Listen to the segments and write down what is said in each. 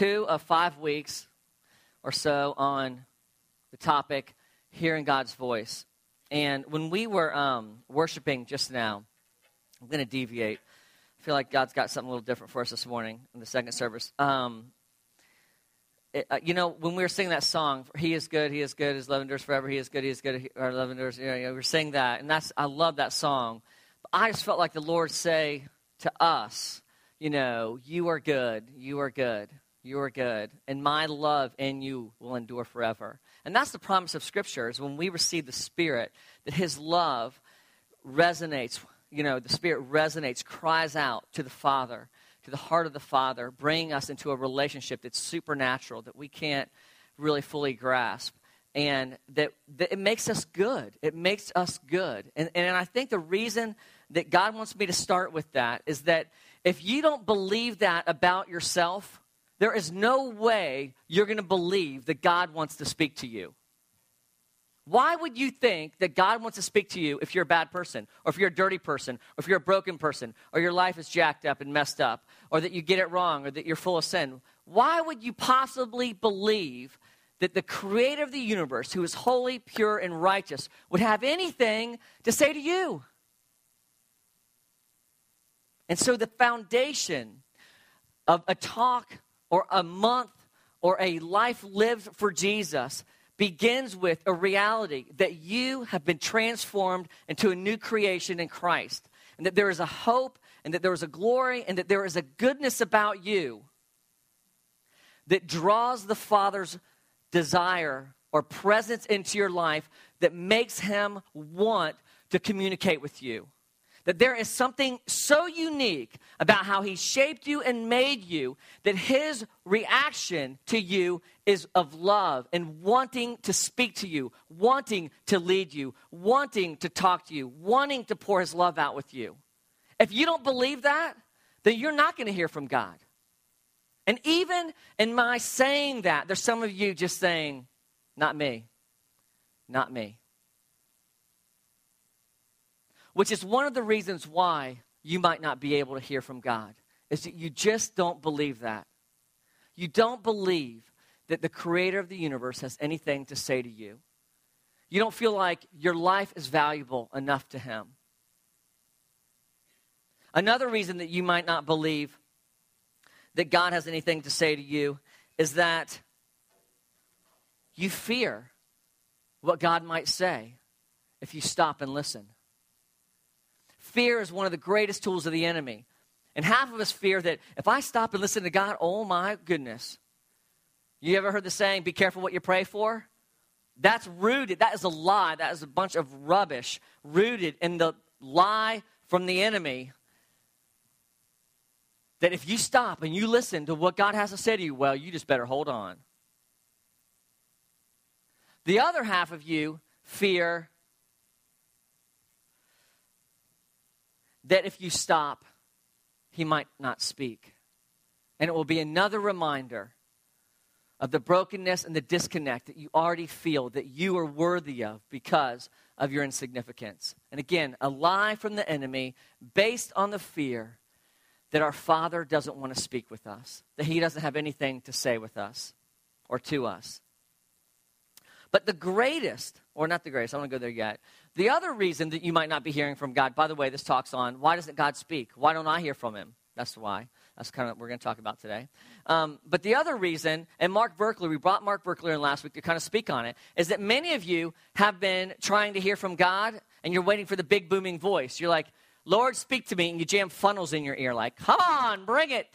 two of five weeks or so on the topic hearing God's voice. And when we were um, worshiping just now, I'm going to deviate. I feel like God's got something a little different for us this morning in the second service. Um, it, uh, you know, when we were singing that song, "He is good, He is good, His love endures forever. He is good, He is good, our love endures." You know, we were singing that, and that's I love that song. But I just felt like the Lord say to us, you know, "You are good, you are good, you are good, and my love in you will endure forever." And that's the promise of Scripture: is when we receive the Spirit, that His love resonates. You know, the Spirit resonates, cries out to the Father to the heart of the Father, bringing us into a relationship that's supernatural, that we can't really fully grasp. And that, that it makes us good. It makes us good. And, and I think the reason that God wants me to start with that is that if you don't believe that about yourself, there is no way you're going to believe that God wants to speak to you. Why would you think that God wants to speak to you if you're a bad person, or if you're a dirty person, or if you're a broken person, or your life is jacked up and messed up, or that you get it wrong, or that you're full of sin? Why would you possibly believe that the creator of the universe, who is holy, pure, and righteous, would have anything to say to you? And so the foundation of a talk or a month or a life lived for Jesus begins with a reality that you have been transformed into a new creation in Christ, and that there is a hope, and that there is a glory, and that there is a goodness about you that draws the Father's desire or presence into your life that makes him want to communicate with you. That there is something so unique about how he shaped you and made you that his reaction to you is of love and wanting to speak to you, wanting to lead you, wanting to talk to you, wanting to pour his love out with you. If you don't believe that, then you're not going to hear from God. And even in my saying that, there's some of you just saying, not me, not me which is one of the reasons why you might not be able to hear from God, is that you just don't believe that. You don't believe that the creator of the universe has anything to say to you. You don't feel like your life is valuable enough to him. Another reason that you might not believe that God has anything to say to you is that you fear what God might say if you stop and listen. Fear is one of the greatest tools of the enemy. And half of us fear that if I stop and listen to God, oh my goodness. You ever heard the saying, be careful what you pray for? That's rooted, that is a lie. That is a bunch of rubbish rooted in the lie from the enemy that if you stop and you listen to what God has to say to you, well, you just better hold on. The other half of you fear that if you stop, he might not speak. And it will be another reminder of the brokenness and the disconnect that you already feel that you are worthy of because of your insignificance. And again, a lie from the enemy based on the fear that our Father doesn't want to speak with us, that He doesn't have anything to say with us or to us. But the greatest, or not the greatest, I don't want to go there yet. The other reason that you might not be hearing from God, by the way, this talks on why doesn't God speak? Why don't I hear from Him? That's why. That's kind of what we're going to talk about today. Um, but the other reason, and Mark Virkler, we brought Mark Virkler in last week to kind of speak on it, is that many of you have been trying to hear from God and you're waiting for the big booming voice. You're like, Lord, speak to me, and you jam funnels in your ear, like, come on, bring it.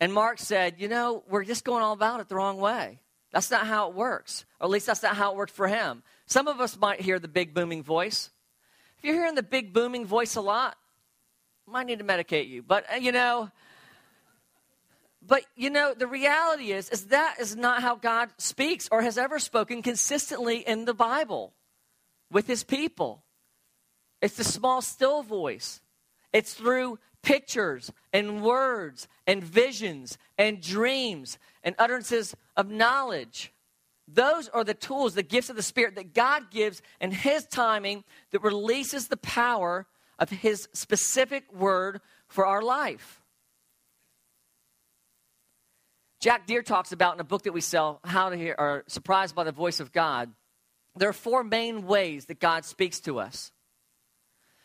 And Mark said, You know, we're just going all about it the wrong way. That's not how it works. Or at least that's not how it worked for him. Some of us might hear the big booming voice. If you're hearing the big booming voice a lot, might need to medicate you. But, uh, you know, but you know, the reality is, is that is not how God speaks or has ever spoken consistently in the Bible with his people. It's the small, still voice. It's through pictures and words and visions and dreams and utterances of knowledge. Those are the tools, the gifts of the Spirit that God gives in His timing that releases the power of His specific word for our life. Jack Deere talks about in a book that we sell, How to Hear or Surprised by the Voice of God. There are four main ways that God speaks to us.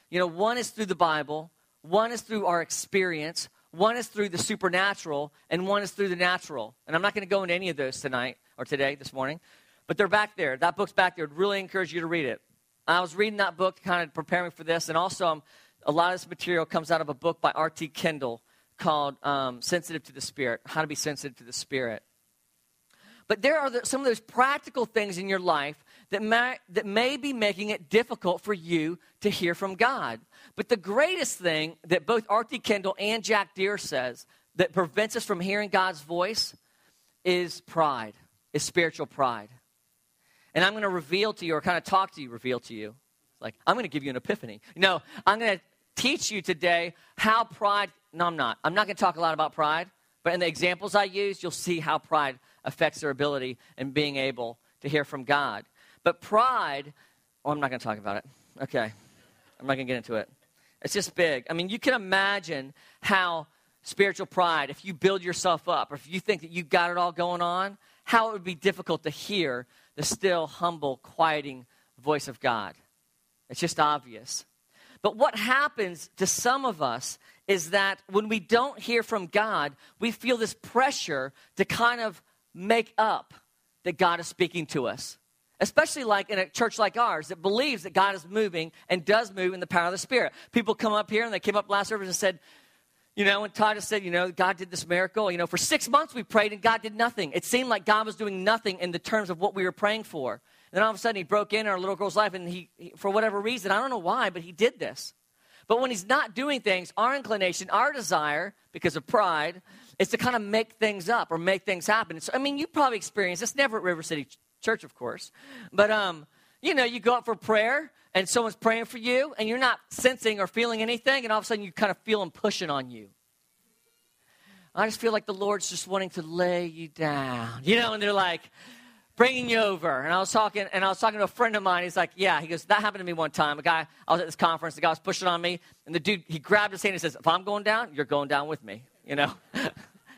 You know, one is through the Bible, one is through our experience, one is through the supernatural, and one is through the natural. And I'm not going to go into any of those tonight or today, this morning, but they're back there. That book's back there. I'd really encourage you to read it. I was reading that book, kind of preparing for this, and also um, a lot of this material comes out of a book by R.T. Kendall called um, Sensitive to the Spirit How to Be Sensitive to the Spirit. But there are the, some of those practical things in your life that may, that may be making it difficult for you to hear from God. But the greatest thing that both R.T. Kendall and Jack Deere says that prevents us from hearing God's voice is pride, is spiritual pride. And I'm going to reveal to you, or kind of talk to you, reveal to you. Like, I'm going to give you an epiphany. No, I'm going to teach you today how pride, no, I'm not. I'm not going to talk a lot about pride, but in the examples I use, you'll see how pride affects their ability in being able to hear from God. But pride, oh, I'm not going to talk about it. Okay. I'm not going to get into it. It's just big. I mean, you can imagine how spiritual pride, if you build yourself up, or if you think that you've got it all going on, how it would be difficult to hear the still, humble, quieting voice of God. It's just obvious. But what happens to some of us is that when we don't hear from God, we feel this pressure to kind of make up that God is speaking to us. Especially like in a church like ours that believes that God is moving and does move in the power of the Spirit. People come up here and they came up last service and said, you know, when Titus said, you know, God did this miracle, you know, for six months we prayed and God did nothing. It seemed like God was doing nothing in the terms of what we were praying for. And then all of a sudden he broke in our little girl's life and he, he for whatever reason, I don't know why, but he did this. But when he's not doing things, our inclination, our desire, because of pride, is to kind of make things up or make things happen. So, I mean, you probably experienced this, never at River City Church, of course, but, um, you know, you go up for prayer and someone's praying for you and you're not sensing or feeling anything, and all of a sudden you kind of feel them pushing on you. I just feel like the Lord's just wanting to lay you down, you know, and they're like, bringing you over. And I was talking, and I was talking to a friend of mine. He's like, "Yeah." He goes, "That happened to me one time. A guy, I was at this conference. The guy was pushing on me, and the dude, he grabbed his hand and says, "If I'm going down, you're going down with me." You know.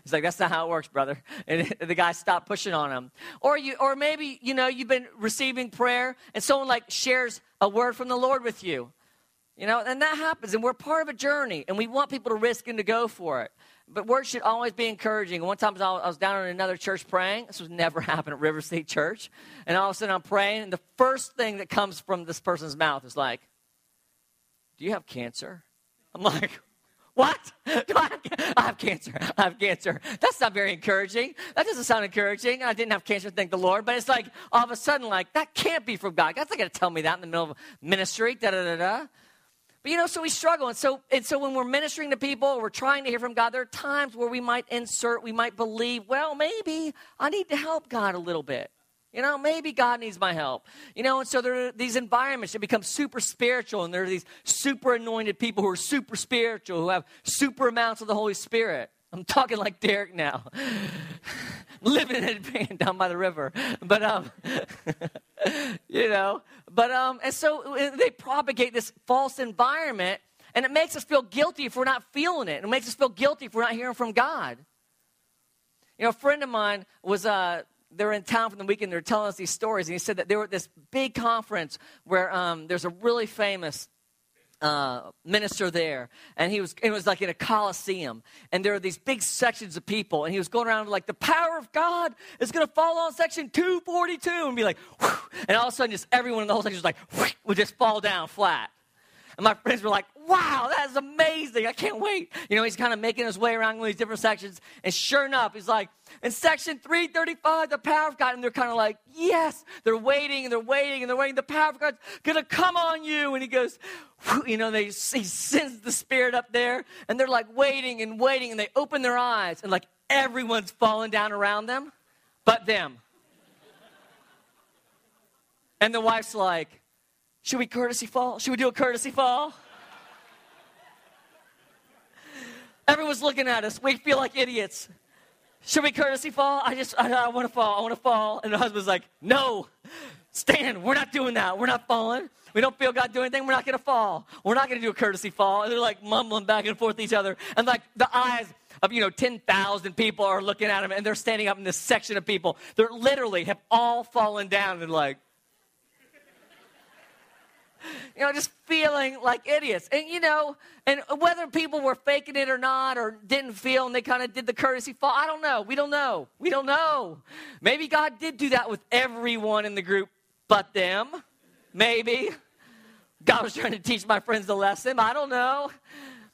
He's like, that's not how it works, brother. And the guy stopped pushing on him. Or you, or maybe, you know, you've been receiving prayer and someone like shares a word from the Lord with you. You know, and that happens, and we're part of a journey, and we want people to risk and to go for it. But words should always be encouraging. One time I was down in another church praying. This was never happened at River City Church. And all of a sudden I'm praying, and the first thing that comes from this person's mouth is like, Do you have cancer? I'm like, what? Do I, have, I have cancer. I have cancer. That's not very encouraging. That doesn't sound encouraging. I didn't have cancer, thank the Lord. But it's like all of a sudden, like, that can't be from God. God's not going to tell me that in the middle of ministry. Da da da da. But you know, so we struggle. And so, and so when we're ministering to people, we're trying to hear from God, there are times where we might insert, we might believe, well, maybe I need to help God a little bit. You know, maybe God needs my help. You know, and so there are these environments that become super spiritual, and there are these super anointed people who are super spiritual, who have super amounts of the Holy Spirit. I'm talking like Derek now, living in a van down by the river. But um, you know, but um, and so uh, they propagate this false environment, and it makes us feel guilty if we're not feeling it. And it makes us feel guilty if we're not hearing from God. You know, a friend of mine was uh, they were in town for the weekend. They were telling us these stories, and he said that they were this big conference where um, there's a really famous uh, minister there, and he was it was like in a coliseum, and there are these big sections of people, and he was going around like the power of God is going to fall on section 242, and be like, Whew, and all of a sudden, just everyone in the whole section was like would just fall down flat. And my friends were like, wow, that is amazing. I can't wait. You know, he's kind of making his way around all these different sections. And sure enough, he's like, in section 335, the power of God. And they're kind of like, yes. They're waiting and they're waiting and they're waiting. The power of God's going to come on you. And he goes, you know, they, he sends the Spirit up there. And they're like waiting and waiting. And they open their eyes. And like everyone's falling down around them but them. And the wife's like, should we courtesy fall? Should we do a courtesy fall? Everyone's looking at us. We feel like idiots. Should we courtesy fall? I just, I, I want to fall. I want to fall. And the husband's like, no, stand. we're not doing that. We're not falling. We don't feel God doing anything. We're not going to fall. We're not going to do a courtesy fall. And they're like mumbling back and forth to each other. And like the eyes of, you know, 10,000 people are looking at them and they're standing up in this section of people. They're literally have all fallen down and like, you know, just feeling like idiots. And, you know, and whether people were faking it or not or didn't feel and they kind of did the courtesy fall, I don't know. We don't know. We don't know. Maybe God did do that with everyone in the group but them. Maybe. God was trying to teach my friends the lesson. I don't know.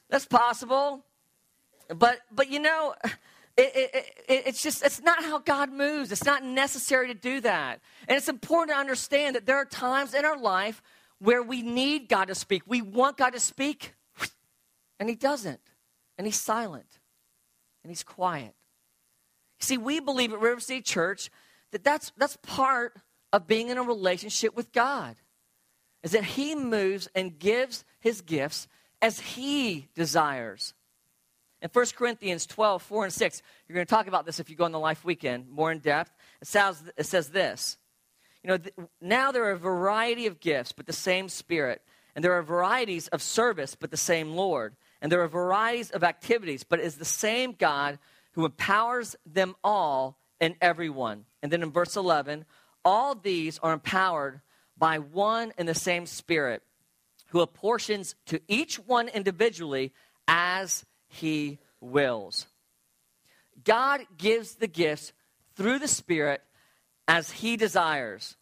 That's possible. But, but you know, it, it, it, it's just, it's not how God moves. It's not necessary to do that. And it's important to understand that there are times in our life where we need God to speak. We want God to speak, and He doesn't. And He's silent, and He's quiet. See, we believe at River City Church that that's, that's part of being in a relationship with God, is that He moves and gives His gifts as He desires. In 1 Corinthians 12, 4 and 6, you're going to talk about this if you go on the Life Weekend more in depth. It says, it says this you know, th- now there are a variety of gifts, but the same Spirit. And there are varieties of service, but the same Lord. And there are varieties of activities, but it is the same God who empowers them all and everyone. And then in verse 11, all these are empowered by one and the same Spirit who apportions to each one individually as he wills. God gives the gifts through the Spirit as he desires.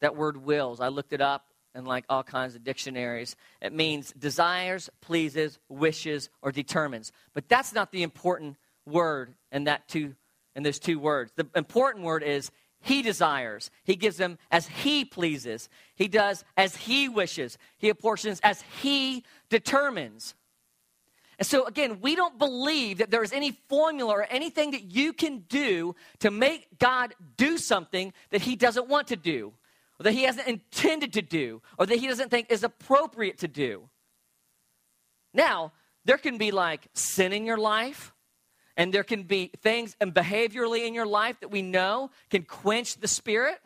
That word wills, I looked it up in like all kinds of dictionaries. It means desires, pleases, wishes, or determines. But that's not the important word in that two in those two words. The important word is he desires. He gives them as he pleases. He does as he wishes. He apportions as he determines. And so, again, we don't believe that there is any formula or anything that you can do to make God do something that He doesn't want to do, or that He hasn't intended to do, or that He doesn't think is appropriate to do. Now, there can be like sin in your life, and there can be things and behaviorally in your life that we know can quench the Spirit.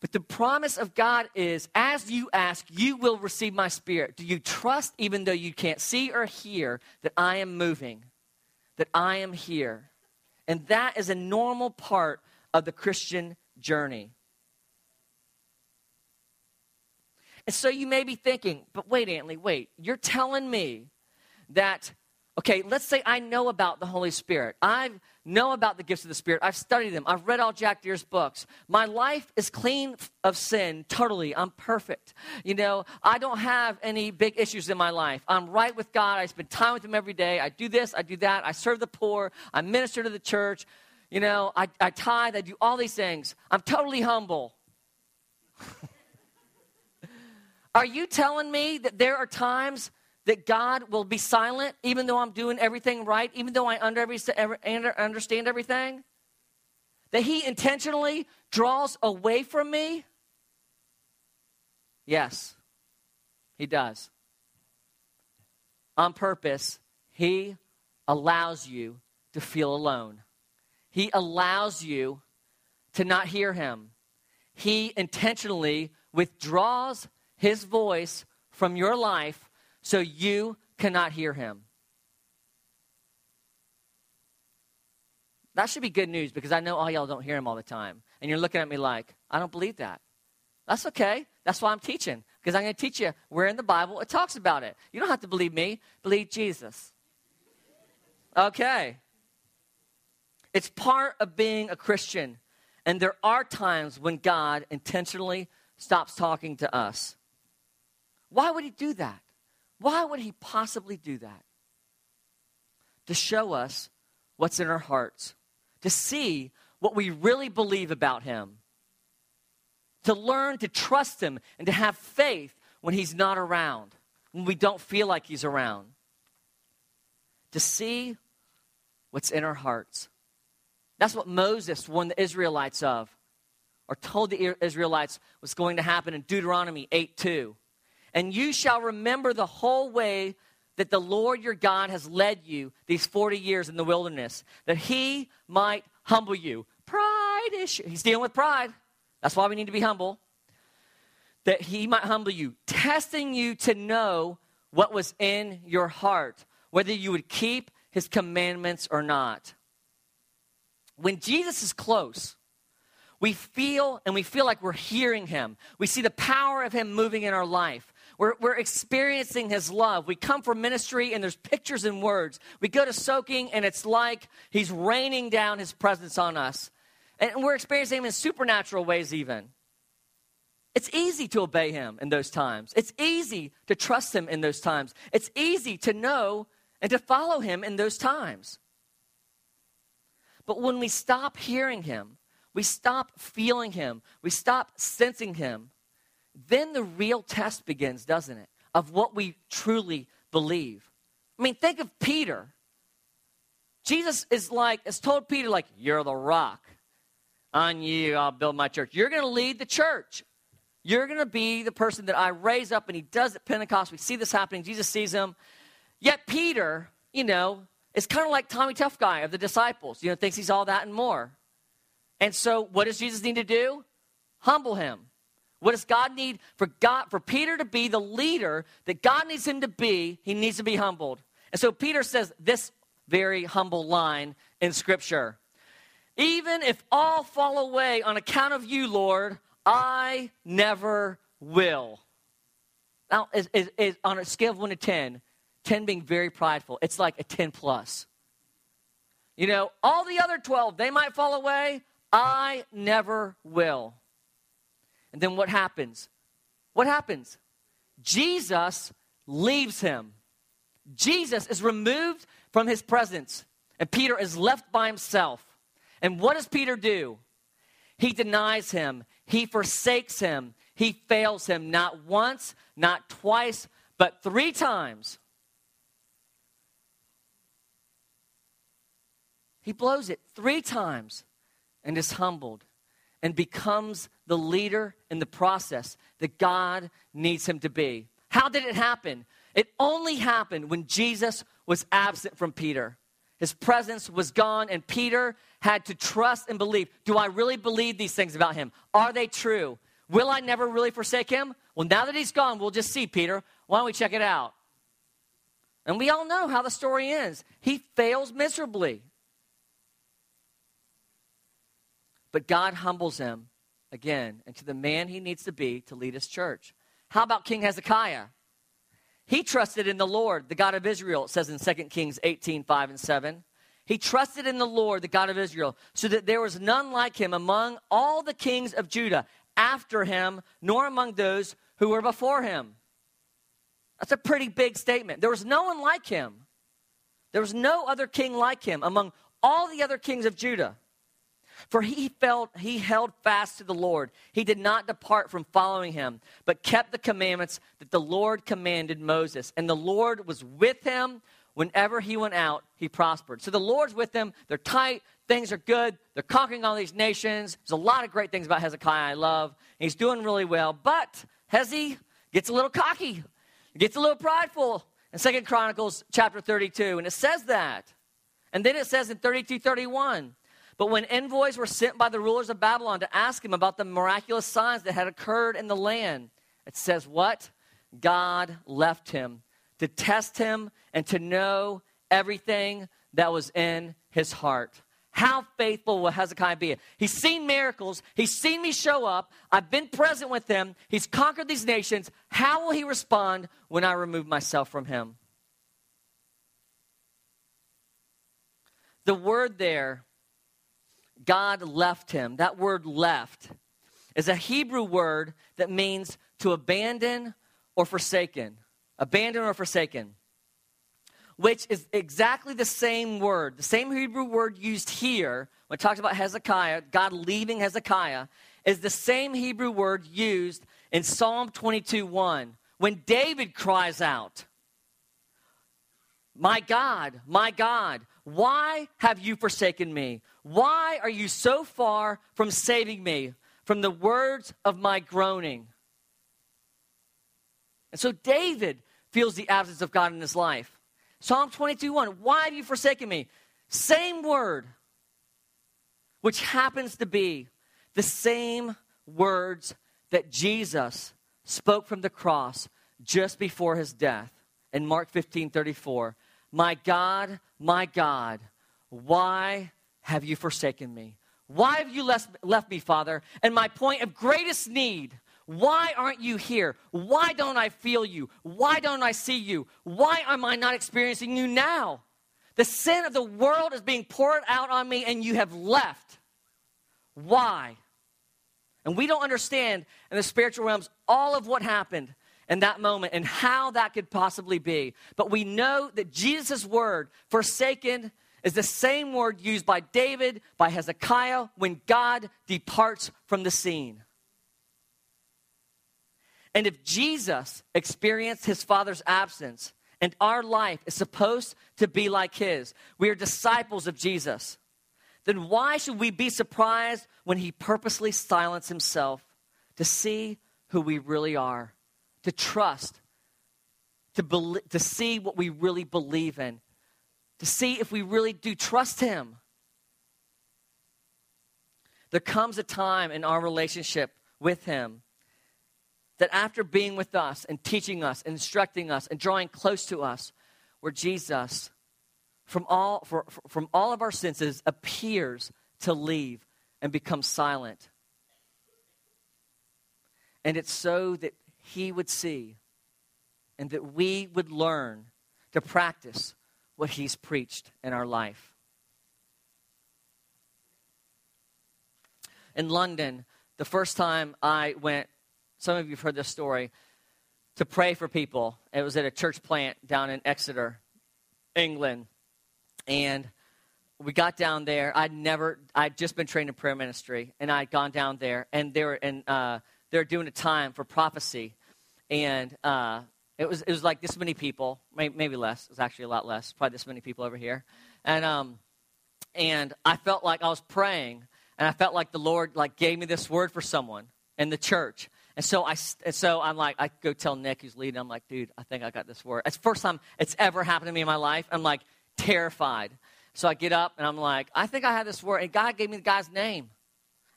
But the promise of God is as you ask, you will receive my spirit. Do you trust, even though you can't see or hear, that I am moving, that I am here? And that is a normal part of the Christian journey. And so you may be thinking, but wait, Antley, wait, you're telling me that Okay, let's say I know about the Holy Spirit. I know about the gifts of the Spirit. I've studied them. I've read all Jack Deere's books. My life is clean of sin, totally. I'm perfect. You know, I don't have any big issues in my life. I'm right with God. I spend time with Him every day. I do this, I do that. I serve the poor. I minister to the church. You know, I, I tithe. I do all these things. I'm totally humble. are you telling me that there are times that God will be silent even though I'm doing everything right, even though I understand everything? That He intentionally draws away from me? Yes, He does. On purpose, He allows you to feel alone. He allows you to not hear Him. He intentionally withdraws His voice from your life so you cannot hear him. That should be good news because I know all y'all don't hear him all the time. And you're looking at me like, I don't believe that. That's okay. That's why I'm teaching because I'm going to teach you where in the Bible it talks about it. You don't have to believe me, believe Jesus. Okay. It's part of being a Christian. And there are times when God intentionally stops talking to us. Why would he do that? Why would he possibly do that? To show us what's in our hearts, to see what we really believe about him, to learn to trust him and to have faith when he's not around, when we don't feel like he's around, to see what's in our hearts. That's what Moses warned the Israelites of, or told the Israelites was going to happen in Deuteronomy 8 2. And you shall remember the whole way that the Lord your God has led you these 40 years in the wilderness, that he might humble you. Pride issue. He's dealing with pride. That's why we need to be humble. That he might humble you, testing you to know what was in your heart, whether you would keep his commandments or not. When Jesus is close, we feel and we feel like we're hearing him. We see the power of him moving in our life. We're, we're experiencing his love. We come from ministry and there's pictures and words. We go to soaking and it's like he's raining down his presence on us. And we're experiencing him in supernatural ways, even. It's easy to obey him in those times. It's easy to trust him in those times. It's easy to know and to follow him in those times. But when we stop hearing him, we stop feeling him, we stop sensing him, then the real test begins, doesn't it? Of what we truly believe. I mean, think of Peter. Jesus is like, has told Peter, like, you're the rock. On you, I'll build my church. You're going to lead the church. You're going to be the person that I raise up, and he does at Pentecost. We see this happening. Jesus sees him. Yet Peter, you know, is kind of like Tommy Tough Guy of the disciples, you know, thinks he's all that and more. And so, what does Jesus need to do? Humble him. What does God need for God for Peter to be the leader that God needs him to be? He needs to be humbled. And so Peter says this very humble line in scripture. Even if all fall away on account of you, Lord, I never will. Now, is, is, is on a scale of 1 to 10, 10 being very prideful, it's like a 10 plus. You know, all the other 12, they might fall away. I never will. And then what happens? What happens? Jesus leaves him. Jesus is removed from his presence, and Peter is left by himself. And what does Peter do? He denies him. He forsakes him. He fails him not once, not twice, but three times. He blows it three times and is humbled and becomes the leader in the process that God needs him to be. How did it happen? It only happened when Jesus was absent from Peter. His presence was gone, and Peter had to trust and believe. Do I really believe these things about him? Are they true? Will I never really forsake him? Well, now that he's gone, we'll just see, Peter. Why don't we check it out? And we all know how the story ends. He fails miserably. But God humbles him again into the man he needs to be to lead his church. How about King Hezekiah? He trusted in the Lord, the God of Israel, it says in 2 Kings 18 5 and 7. He trusted in the Lord, the God of Israel, so that there was none like him among all the kings of Judah after him, nor among those who were before him. That's a pretty big statement. There was no one like him. There was no other king like him among all the other kings of Judah. For he felt he held fast to the Lord. He did not depart from following him, but kept the commandments that the Lord commanded Moses. And the Lord was with him whenever he went out, he prospered. So the Lord's with him. They're tight. Things are good. They're conquering all these nations. There's a lot of great things about Hezekiah I love. He's doing really well. But Hezi gets a little cocky, gets a little prideful in Second Chronicles chapter 32. And it says that. And then it says in 32 31, but when envoys were sent by the rulers of Babylon to ask him about the miraculous signs that had occurred in the land, it says what? God left him to test him and to know everything that was in his heart. How faithful will Hezekiah be? He's seen miracles. He's seen me show up. I've been present with him. He's conquered these nations. How will he respond when I remove myself from him? The word there God left him. That word left is a Hebrew word that means to abandon or forsaken. Abandon or forsaken. Which is exactly the same word, the same Hebrew word used here when it talks about Hezekiah, God leaving Hezekiah, is the same Hebrew word used in Psalm 22 1 when David cries out, My God, my God, why have you forsaken me? Why are you so far from saving me from the words of my groaning? And so David feels the absence of God in his life. Psalm 22 1 Why have you forsaken me? Same word, which happens to be the same words that Jesus spoke from the cross just before his death in Mark 15 34. My God, my God, why have you forsaken me? Why have you left, me, Father? And my point of greatest need, why aren't you here? Why don't I feel you? Why don't I see you? Why am I not experiencing you now? The sin of the world is being poured out on me, and you have left. Why? And we don't understand in the spiritual realms all of what happened in that moment and how that could possibly be. But we know that Jesus' word, forsaken, is the same word used by David, by Hezekiah, when God departs from the scene. And if Jesus experienced his father's absence, and our life is supposed to be like his, we are disciples of Jesus, then why should we be surprised when he purposely silenced himself to see who we really are, to trust, to, be- to see what we really believe in, to see if we really do trust Him. There comes a time in our relationship with Him that after being with us and teaching us, and instructing us, and drawing close to us, where Jesus, from all, for, from all of our senses, appears to leave and become silent. And it's so that He would see and that we would learn to practice what he's preached in our life. In London, the first time I went, some of you have heard this story, to pray for people. It was at a church plant down in Exeter, England. And we got down there. I'd never, I'd just been trained in prayer ministry, and I'd gone down there, and they were, and, uh, they were doing a time for prophecy. And uh, it was, it was like this many people, maybe less. It was actually a lot less, probably this many people over here. And, um, and I felt like I was praying, and I felt like the Lord like gave me this word for someone in the church. And so I, and so I'm like, I go tell Nick who's leading. I'm like, dude, I think I got this word. It's the first time it's ever happened to me in my life. I'm like terrified. So I get up and I'm like, I think I have this word. And God gave me the guy's name.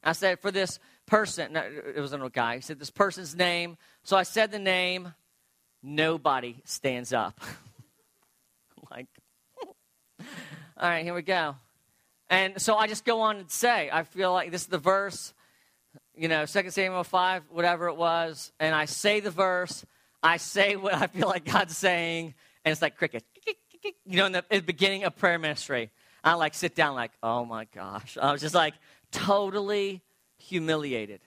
I said, for this person, no, it wasn't a guy. He said, this person's name. So I said the name nobody stands up. like, all right, here we go. And so I just go on and say, I feel like this is the verse, you know, 2 Samuel 5, whatever it was, and I say the verse, I say what I feel like God's saying, and it's like cricket. You know, in the, in the beginning of prayer ministry, I like sit down like, oh my gosh. I was just like totally humiliated,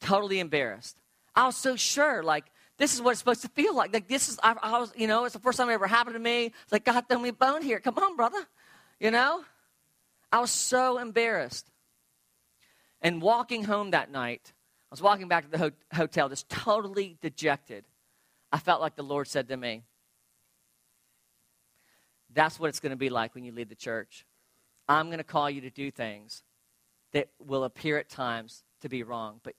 totally embarrassed. I was so sure, like, this is what it's supposed to feel like. Like this is, I, I, was, you know, it's the first time it ever happened to me. It's like God threw me a bone here. Come on, brother. You know, I was so embarrassed. And walking home that night, I was walking back to the ho- hotel, just totally dejected. I felt like the Lord said to me, "That's what it's going to be like when you lead the church. I'm going to call you to do things that will appear at times to be wrong, but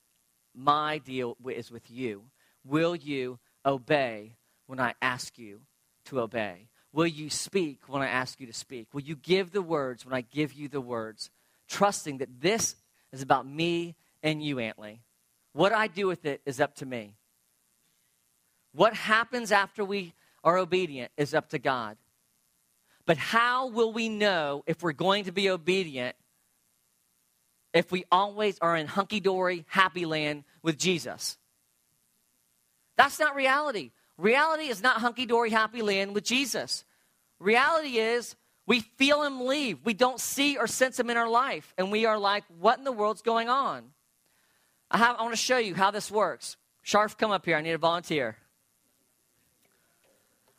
my deal is with you." Will you obey when I ask you to obey? Will you speak when I ask you to speak? Will you give the words when I give you the words? Trusting that this is about me and you, Antley. What I do with it is up to me. What happens after we are obedient is up to God. But how will we know if we're going to be obedient if we always are in hunky dory, happy land with Jesus? That's not reality. Reality is not hunky dory, happy land with Jesus. Reality is we feel him leave. We don't see or sense him in our life. And we are like, what in the world's going on? I, have, I want to show you how this works. Sharf, come up here. I need a volunteer.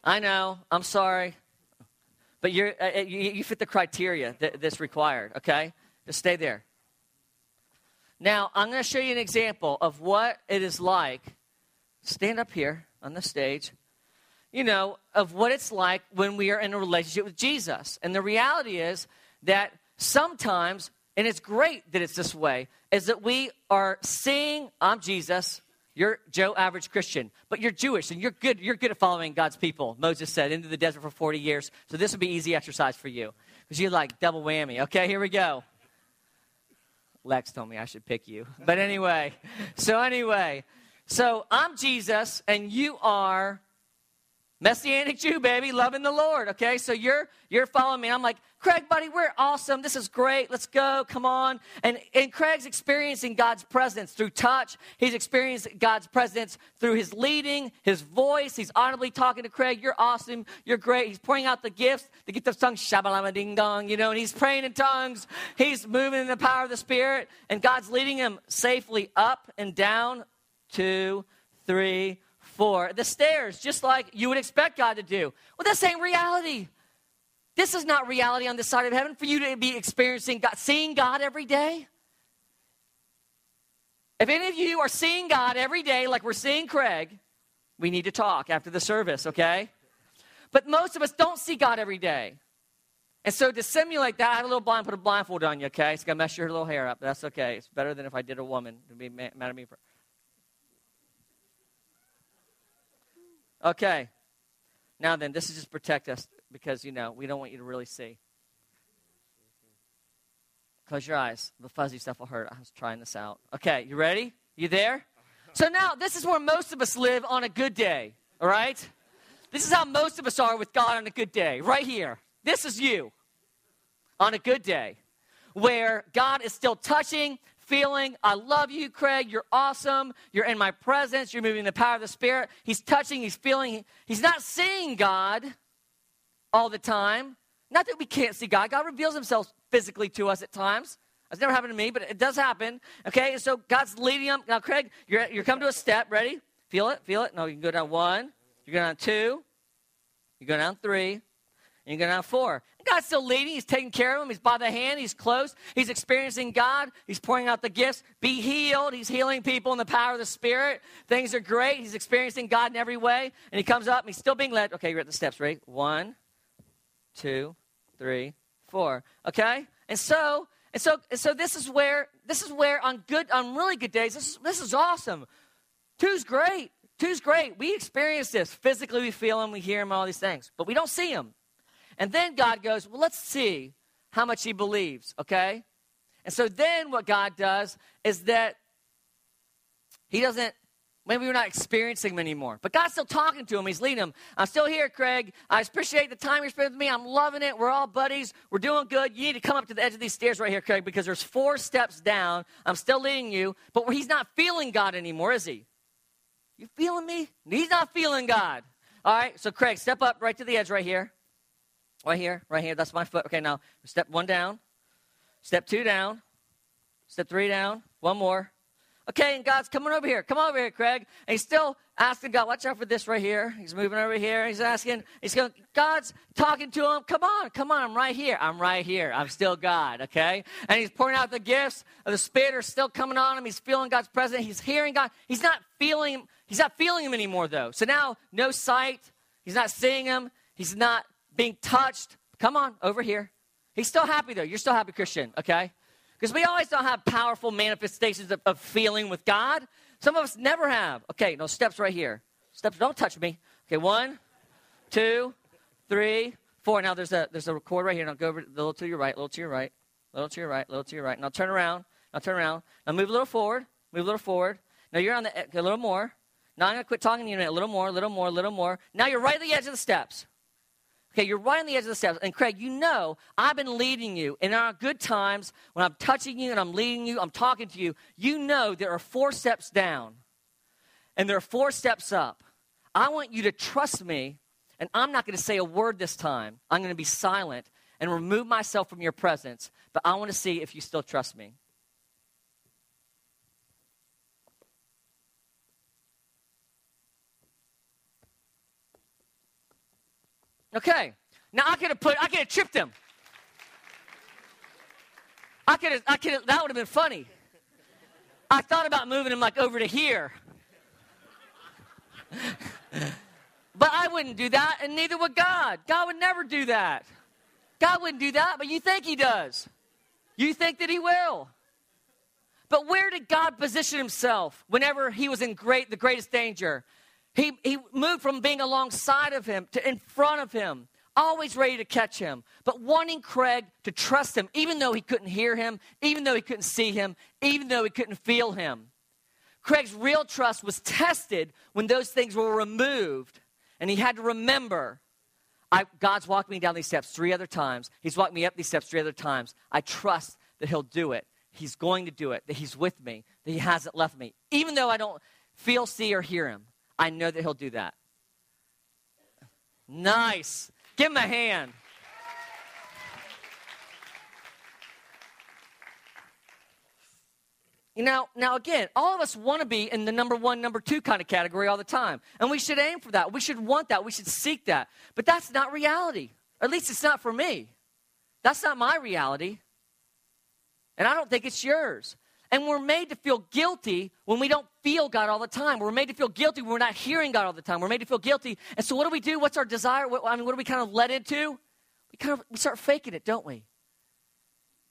I know. I'm sorry. But you're, uh, uh you, you fit the criteria that, that's required, okay? Just stay there. Now, I'm going to show you an example of what it is like stand up here on the stage, you know, of what it's like when we are in a relationship with Jesus. And the reality is that sometimes, and it's great that it's this way, is that we are seeing, I'm Jesus, you're Joe average Christian, but you're Jewish and you're good, you're good at following God's people, Moses said, into the desert for 40 years. So this would be easy exercise for you. Because you're like double whammy. Okay, here we go. Lex told me I should pick you. But anyway, so anyway, so I'm Jesus and you are Messianic Jew, baby, loving the Lord. Okay, so you're you're following me. I'm like, Craig, buddy, we're awesome. This is great. Let's go. Come on. And and Craig's experiencing God's presence through touch. He's experiencing God's presence through his leading, his voice. He's audibly talking to Craig. You're awesome. You're great. He's pouring out the gifts, the gift of tongues, shabalama ding dong, you know, and he's praying in tongues. He's moving in the power of the Spirit, and God's leading him safely up and down, two, three, four. The stairs, just like you would expect God to do. Well, this ain't reality. This is not reality on this side of heaven for you to be experiencing God, seeing God every day. If any of you are seeing God every day, like we're seeing Craig, we need to talk after the service, okay? But most of us don't see God every day. And so to simulate that, I have a little blind, put a blindfold on you, okay? It's gonna mess your little hair up, that's okay. It's better than if I did a woman to be mad at me for. Okay. Now then, this is just protect us because, you know, we don't want you to really see. Close your eyes. The fuzzy stuff will hurt. I was trying this out. Okay, you ready? You there? So now, this is where most of us live on a good day, all right? This is how most of us are with God on a good day, right here. This is you on a good day, where God is still touching, feeling, I love you, Craig. You're awesome. You're in my presence. You're moving in the power of the Spirit. He's touching, he's feeling. He's not seeing God all the time. Not that we can't see God. God reveals himself physically to us at times. That's never happened to me, but it does happen. Okay, and so God's leading him. Now, Craig, you're, you're coming to a step. Ready? Feel it? Feel it? No, you can go down one. You go down two. You go down three. And you go down four. God's still leading. He's taking care of him. He's by the hand. He's close. He's experiencing God. He's pouring out the gifts. Be healed. He's healing people in the power of the Spirit. Things are great. He's experiencing God in every way. And he comes up and he's still being led. Okay, you're at the steps, right? One, two, three, four. Okay? And so, and so, and so this is where, this is where on good, on really good days, this is, this is awesome. Two's great. Two's great. We experience this. Physically, we feel him, we hear him, all these things. But we don't see him. And then God goes, Well, let's see how much he believes, okay? And so then what God does is that he doesn't, maybe we're not experiencing him anymore. But God's still talking to him. He's leading him. I'm still here, Craig. I appreciate the time you spent with me. I'm loving it. We're all buddies. We're doing good. You need to come up to the edge of these stairs right here, Craig, because there's four steps down. I'm still leading you. But he's not feeling God anymore, is he? You feeling me? He's not feeling God. All right, so Craig, step up right to the edge right here. Right here, right here. That's my foot. Okay, now step one down, step two down, step three down, one more. Okay, and God's coming over here. Come over here, Craig. And he's still asking God, watch out for this right here. He's moving over here. He's asking, he's going, God's talking to him. Come on, come on, I'm right here. I'm right here. I'm still God, okay? And he's pouring out the gifts of the Spirit are still coming on him. He's feeling God's presence. He's hearing God. He's not feeling. He's not feeling him anymore, though. So now, no sight. He's not seeing him. He's not being touched. Come on, over here. He's still happy though. You're still happy Christian, okay? Because we always don't have powerful manifestations of, of, feeling with God. Some of us never have. Okay, no steps right here. Steps, don't touch me. Okay, one, two, three, four. Now there's a there's a cord right here. Now go over a little to your right, a little to your right, a little to your right, a little to your right. Now turn around. Now turn around. Now move a little forward. Move a little forward. Now you're on the a little more. Now I'm gonna quit talking to you a little more, a little more, a little more. Now you're right at the edge of the steps. Okay, you're right on the edge of the steps. And Craig, you know I've been leading you. In our good times, when I'm touching you and I'm leading you, I'm talking to you, you know there are four steps down and there are four steps up. I want you to trust me, and I'm not going to say a word this time. I'm going to be silent and remove myself from your presence, but I want to see if you still trust me. Okay. Now I could have put, I could have tripped him. I could have, I could have, that would have been funny. I thought about moving him like over to here. but I wouldn't do that, and neither would God. God would never do that. God wouldn't do that, but you think He does. You think that He will. But where did God position Himself whenever He was in great, the greatest danger? He, he moved from being alongside of him to in front of him, always ready to catch him, but wanting Craig to trust him, even though he couldn't hear him, even though he couldn't see him, even though he couldn't feel him. Craig's real trust was tested when those things were removed And he had to remember I, God's walked me down these steps three other times. He's walked me up these steps three other times. I trust that He'll do it. He's going to do it, that He's with me, that He hasn't left me. Even though I don't feel, see, or hear Him, I know that He'll do that. Nice. Give Him a hand. You know, now again, all of us want to be in the number one, number two kind of category all the time. And we should aim for that. We should want that. We should seek that. But that's not reality. At least it's not for me. That's not my reality. And I don't think it's yours. And we're made to feel guilty when we don't feel God all the time. We're made to feel guilty when we're not hearing God all the time. We're made to feel guilty. And so what do we do? What's our desire? What, I mean, what do we kind of let into? We kind of we start faking it, don't we?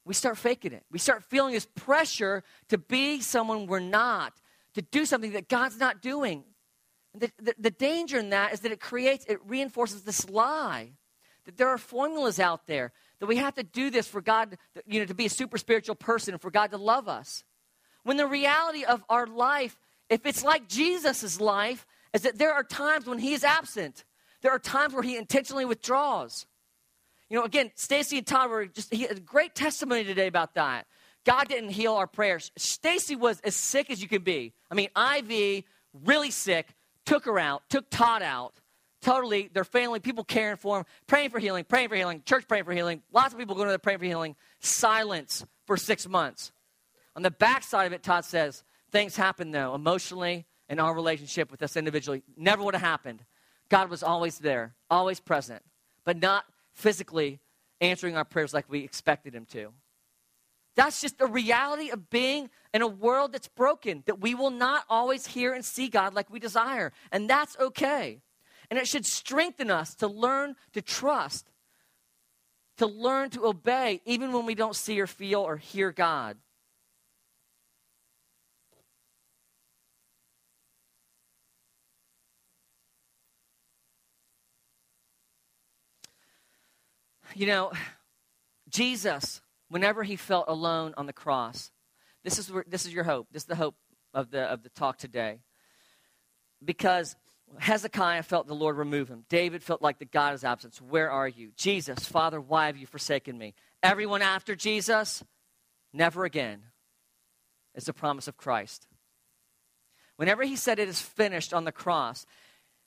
we start faking it. We start feeling this pressure to be someone we're not, to do something that God's not doing. The, the, the, danger in that is that it creates, it reinforces this lie that there are formulas out there that we have to do this for God, you know, to be a super spiritual person and for God to love us. When the reality of our life, if it's like Jesus' life, is that there are times when he is absent. There are times where he intentionally withdraws. You know, again, Stacy and Todd were just he had a great testimony today about that. God didn't heal our prayers. Stacy was as sick as you could be. I mean, IV, really sick, took her out, took Todd out. Totally, their family, people caring for him, praying for healing, praying for healing, church praying for healing, lots of people going to the praying for healing. Silence for six months. On the backside of it, Todd says, things happen though, emotionally in our relationship with us individually. Never would have happened. God was always there, always present, but not physically answering our prayers like we expected him to. That's just the reality of being in a world that's broken, that we will not always hear and see God like we desire. And that's okay. And it should strengthen us to learn to trust, to learn to obey, even when we don't see or feel or hear God. You know, Jesus, whenever he felt alone on the cross, this is, where, this is your hope. This is the hope of the, of the talk today. Because Hezekiah felt the Lord remove him. David felt like the God is absent. Where are you? Jesus, Father, why have you forsaken me? Everyone after Jesus, never again, is the promise of Christ. Whenever he said it is finished on the cross,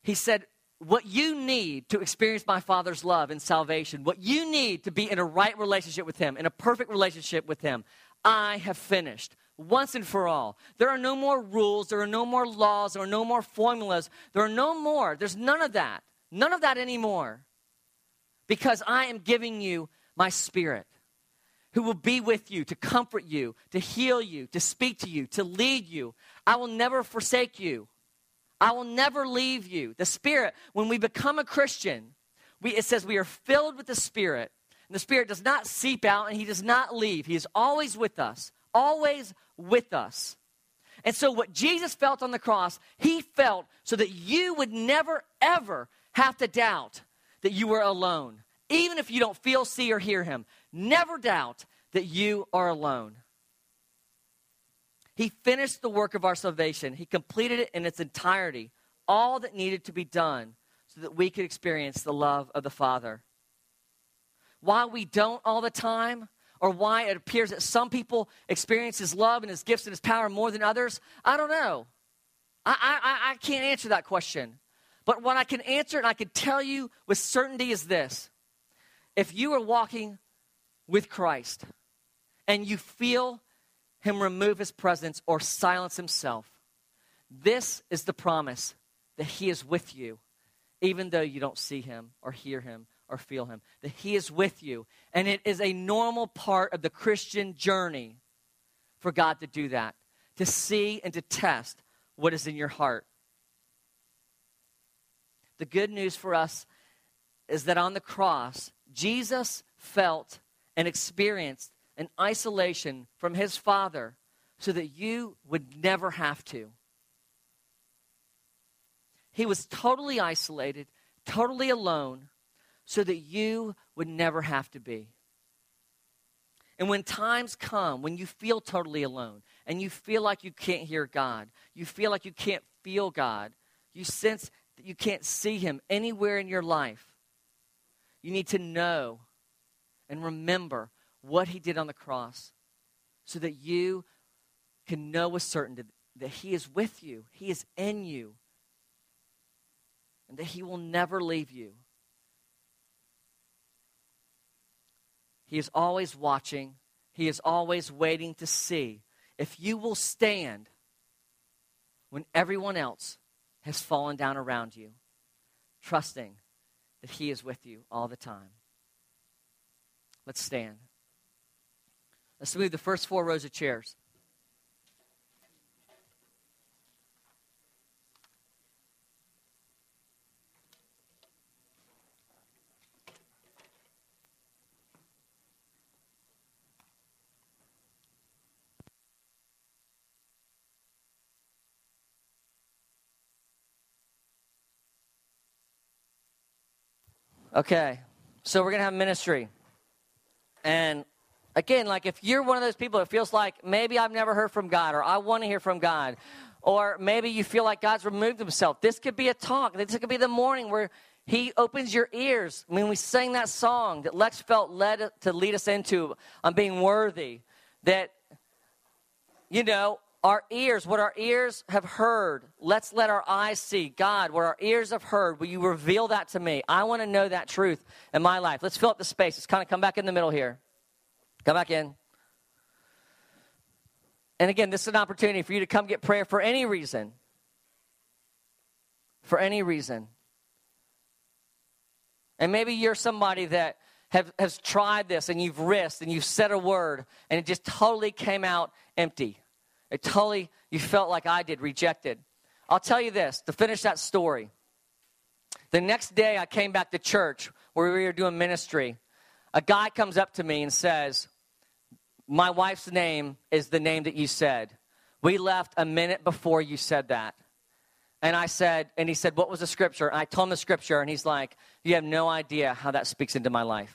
he said, what you need to experience my Father's love and salvation, what you need to be in a right relationship with Him, in a perfect relationship with Him, I have finished once and for all. There are no more rules, there are no more laws, there are no more formulas, there are no more. There's none of that. None of that anymore. Because I am giving you my Spirit who will be with you to comfort you, to heal you, to speak to you, to lead you. I will never forsake you. I will never leave you. The Spirit, when we become a Christian, we, it says we are filled with the Spirit. And the Spirit does not seep out and He does not leave. He is always with us, always with us. And so, what Jesus felt on the cross, He felt so that you would never, ever have to doubt that you were alone. Even if you don't feel, see, or hear Him, never doubt that you are alone. He finished the work of our salvation, He completed it in its entirety, all that needed to be done so that we could experience the love of the Father. Why we don't all the time, or why it appears that some people experience His love and His gifts and His power more than others, I don't know. I, I, I can't answer that question. But what I can answer and I can tell you with certainty is this if you are walking with Christ and you feel him remove his presence or silence himself. This is the promise that he is with you, even though you don't see him or hear him or feel him. That he is with you. And it is a normal part of the Christian journey for God to do that, to see and to test what is in your heart. The good news for us is that on the cross, Jesus felt and experienced an isolation from his Father so that you would never have to. He was totally isolated, totally alone, so that you would never have to be. And when times come, when you feel totally alone, and you feel like you can't hear God, you feel like you can't feel God, you sense that you can't see him anywhere in your life, you need to know and remember what he did on the cross so that you can know with certainty that he is with you, he is in you, and that he will never leave you. He is always watching, he is always waiting to see if you will stand when everyone else has fallen down around you, trusting that He is with you all the time. Let's stand. Let's move the first four rows of chairs. Okay, so we're going to have ministry. And again, like if you're one of those people that feels like maybe I've never heard from God or I want to hear from God, or maybe you feel like God's removed himself, this could be a talk. This could be the morning where he opens your ears. I mean, we sang that song that Lex felt led to lead us into on being worthy. That, you know, our ears, what our ears have heard, let's let our eyes see. God, what our ears have heard, will you reveal that to me? I want to know that truth in my life. Let's fill up the space. Let's kind of come back in the middle here. Come back in. And again, this is an opportunity for you to come get prayer for any reason. For any reason. And maybe you're somebody that have, has tried this and you've risked and you've said a word and it just totally came out empty. It totally, you felt like I did, rejected. I'll tell you this to finish that story. The next day, I came back to church where we were doing ministry. A guy comes up to me and says, My wife's name is the name that you said. We left a minute before you said that. And I said, and he said, What was the scripture? And I told him the scripture, and he's like, You have no idea how that speaks into my life.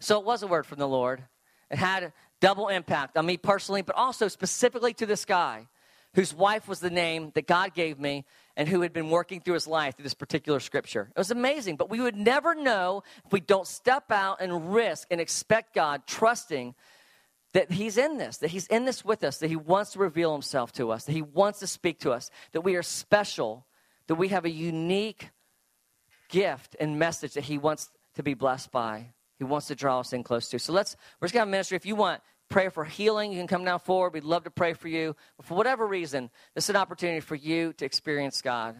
So it was a word from the Lord. It had double impact on me personally, but also specifically to this guy whose wife was the name that God gave me and who had been working through his life through this particular scripture. It was amazing, but we would never know if we don't step out and risk and expect God, trusting that He's in this, that He's in this with us, that He wants to reveal Himself to us, that He wants to speak to us, that we are special, that we have a unique gift and message that He wants to be blessed by. He wants to draw us in close to. So let's, we're just going to ministry. If you want prayer for healing, you can come now forward. We'd love to pray for you. But for whatever reason, this is an opportunity for you to experience God.